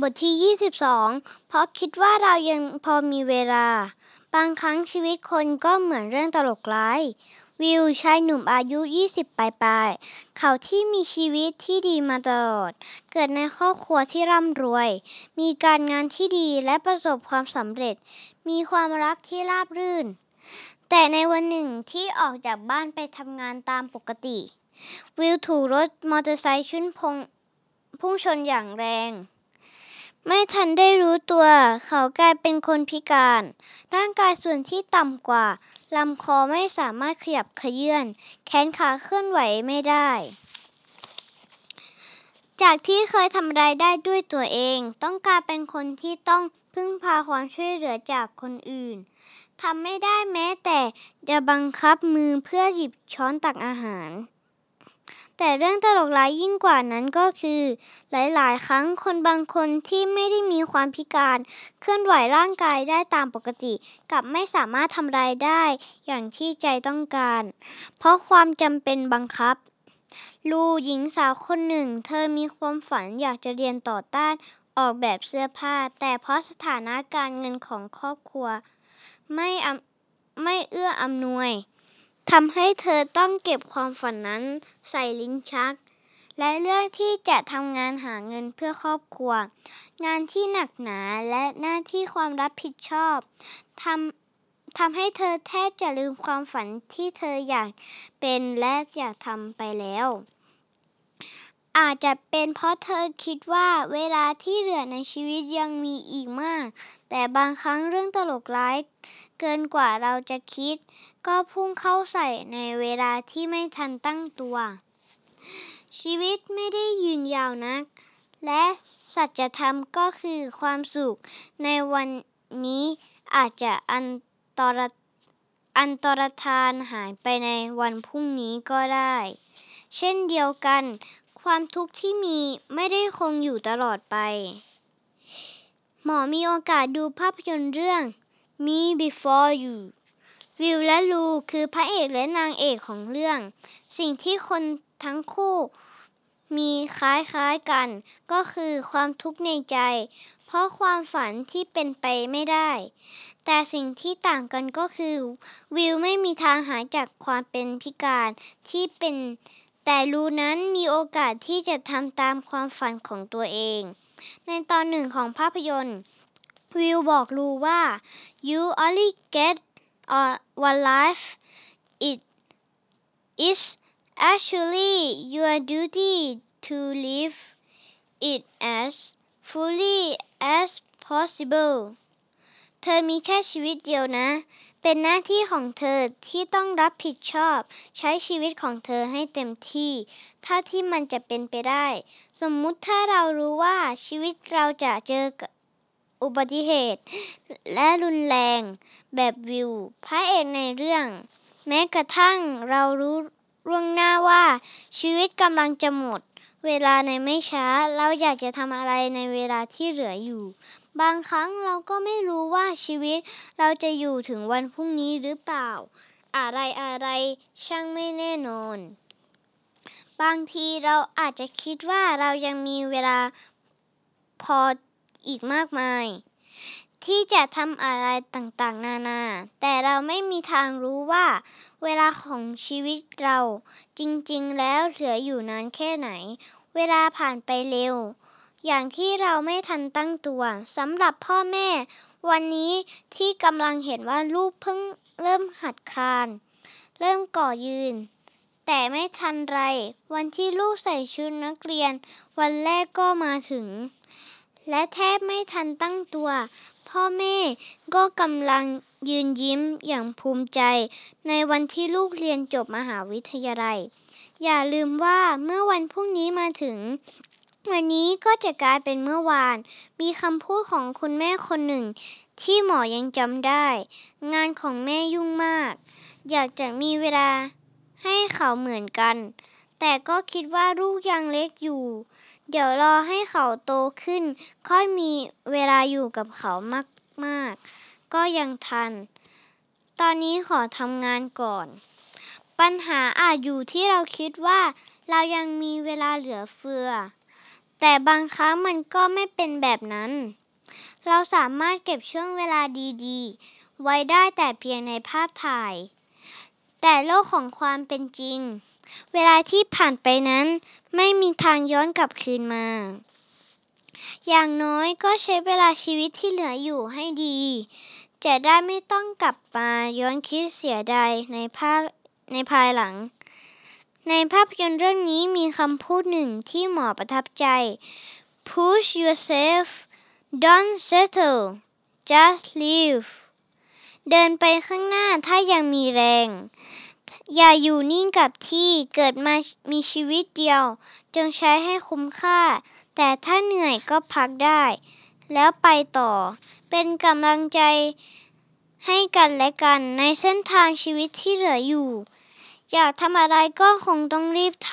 บทที่ 22 เพราะคิดว่าเรายังพอมีเวลา บางครั้งชีวิตคนก็เหมือนเรื่องตลกร้าย วิวชายหนุ่มอายุ 20 ปลายๆเขาที่มีชีวิตที่ดีมาตลอด เกิดในครอบครัวที่ร่ำรวย มีการงานที่ดีและประสบความสำเร็จ มีความรักที่ราบรื่น แต่ในวันหนึ่งที่ออกจากบ้านไปทำงานตามปกติ วิวถูกรถมอเตอร์ไซค์ชนพุ่งชนอย่างแรง ไม่ทันได้รู้ตัว เขากลายเป็นคนพิการ ร่างกายส่วนที่ต่ำกว่าลำคอไม่สามารถขยับเขยื่อน แขนขาเคลื่อนไหวไม่ได้ จากที่เคยทำรายได้ด้วยตัวเอง ต้องกลายเป็นคนที่ต้องพึ่งพาความช่วยเหลือจากคนอื่นทำไม่ได้แม้แต่จะบังคับมือเพื่อหยิบช้อนตักอาหาร แต่เรื่องตลกร้ายยิ่งกว่านั้นก็คือ หลาย ๆ ครั้งคนบางคนที่ไม่ได้มีความพิการ เคลื่อนไหวร่างกายได้ตามปกติ กลับไม่สามารถทำรายได้อย่างที่ใจต้องการ เพราะความจำเป็นบังคับ ลูหญิงสาวคนหนึ่ง เธอมีความฝันอยากจะเรียนต่อต้านออกแบบเสื้อผ้า แต่เพราะสถานะการเงินของครอบครัว ไม่ไม่เอื้ออำนวย ทำให้เธอต้องเก็บความฝันนั้นใส่ลิ้นชัก และเลือกที่จะทำงานหาเงินเพื่อครอบครัว งานที่หนักหนาและหน้าที่ความรับผิดชอบทำทำให้เธอแทบจะลืมความฝันที่เธออยากเป็นและอยากทำไปแล้ว อาจจะเป็นเพราะเธอคิดว่าเวลาที่เหลือในชีวิตยังมีอีกมาก แต่บางครั้งเรื่องตลกร้ายเกินกว่าเราจะคิด ก็พุ่งเข้าใส่ในเวลาที่ไม่ทันตั้งตัว ชีวิตไม่ได้ยืนยาวนัก และสัจธรรมก็คือความสุขในวันนี้อาจจะอันตรอันตรธานหายไปในวันพรุ่งนี้ก็ได้ เช่นเดียวกัน ความทุกข์ที่มีไม่ได้คงอยู่ตลอดไป หมอมีโอกาสดูภาพยนตร์เรื่อง Me Before You วิวและลูคือพระเอกและนางเอกของเรื่อง สิ่งที่คนทั้งคู่มีคล้ายๆกัน ก็คือความทุกข์ในใจ เพราะความฝันที่เป็นไปไม่ได้ แต่สิ่งที่ต่างกันก็คือ วิวไม่มีทางหายจากความเป็นพิการที่เป็น แต่ลูนั้นมีโอกาสที่จะทำตามความฝันของตัวเอง ในตอนหนึ่งของภาพยนตร์วิวบอกลูว่า you only get one life it is actually your duty to live it as fully as possible เธอมีแค่ชีวิตเดียวนะ เป็นหน้าที่ของเธอที่ต้องรับผิดชอบ ใช้ชีวิตของเธอให้เต็มที่ เท่าที่มันจะเป็นไปได้ สมมุติถ้าเรารู้ว่าชีวิตเราจะเจออุบัติเหตุ และรุนแรง แบบวิวพระเอกในเรื่อง แม้กระทั่งเรารู้ล่วงหน้าว่า ชีวิตกำลังจะหมด เวลาในไม่ช้า เราอยากจะทำอะไรในเวลาที่เหลืออยู่ บางครั้งเราก็ไม่รู้ว่าชีวิตเราจะอยู่ถึงวันพรุ่งนี้หรือเปล่า อะไรอะไรช่างไม่แน่นอน บางทีเราอาจจะคิดว่าเรายังมีเวลาพออีกมากมาย ที่จะทำอะไรต่างๆ นานา แต่เราไม่มีทางรู้ว่า เวลาของชีวิตเราจริงๆ แล้วเหลืออยู่นานแค่ไหน เวลาผ่านไปเร็ว อย่างที่เราไม่ทันตั้งตัวสำหรับพ่อแม่ วันนี้ที่กำลังเห็นว่าลูกเพิ่งเริ่มหัดคลาน เริ่มก่อยืน แต่ไม่ทันไร วันที่ลูกใส่ชุดนักเรียน วันแรกก็มาถึง และแทบไม่ทันตั้งตัว พ่อแม่ก็กำลังยืนยิ้มอย่างภูมิใจ ในวันที่ลูกเรียนจบมหาวิทยาลัย อย่าลืมว่าเมื่อวันพรุ่งนี้มาถึง วันนี้ก็จะกลายเป็นเมื่อวาน มีคำพูดของคุณแม่คนหนึ่ง ที่หมอยังจำได้ งานของแม่ยุ่งมาก อยากจะมีเวลาให้เขาเหมือนกัน แต่ก็คิดว่าลูกยังเล็กอยู่ เดี๋ยวรอให้เขาโตขึ้น ค่อยมีเวลาอยู่กับเขามากๆ ก็ยังทัน ตอนนี้ขอทำงานก่อน ปัญหาอาจอยู่ที่เราคิดว่า เรายังมีเวลาเหลือเฟือ แต่บางครั้งมันก็ไม่เป็นแบบนั้น เราสามารถเก็บช่วงเวลาดีๆ ไว้ได้แต่เพียงในภาพถ่าย แต่โลกของความเป็นจริง เวลาที่ผ่านไปนั้นไม่มีทางย้อนกลับคืนมา อย่างน้อยก็ใช้เวลาชีวิตที่เหลืออยู่ให้ดี จะได้ไม่ต้องกลับมาย้อนคิดเสียดายในภาพในภายหลัง ในภาพยนตร์เรื่องนี้มีคำพูดหนึ่งที่หมอประทับใจ push yourself don't settle just live เดินไปข้างหน้าถ้ายังมีแรง อย่าอยู่นิ่งกับที่เกิดมามีชีวิตเดียว จงใช้ให้คุ้มค่า แต่ถ้าเหนื่อยก็พักได้ แล้วไปต่อ เป็นกำลังใจให้กันและกันในเส้นทางชีวิตที่เหลืออยู่ อยากทำอะไรก็คงต้องรีบท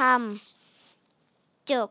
ำจบ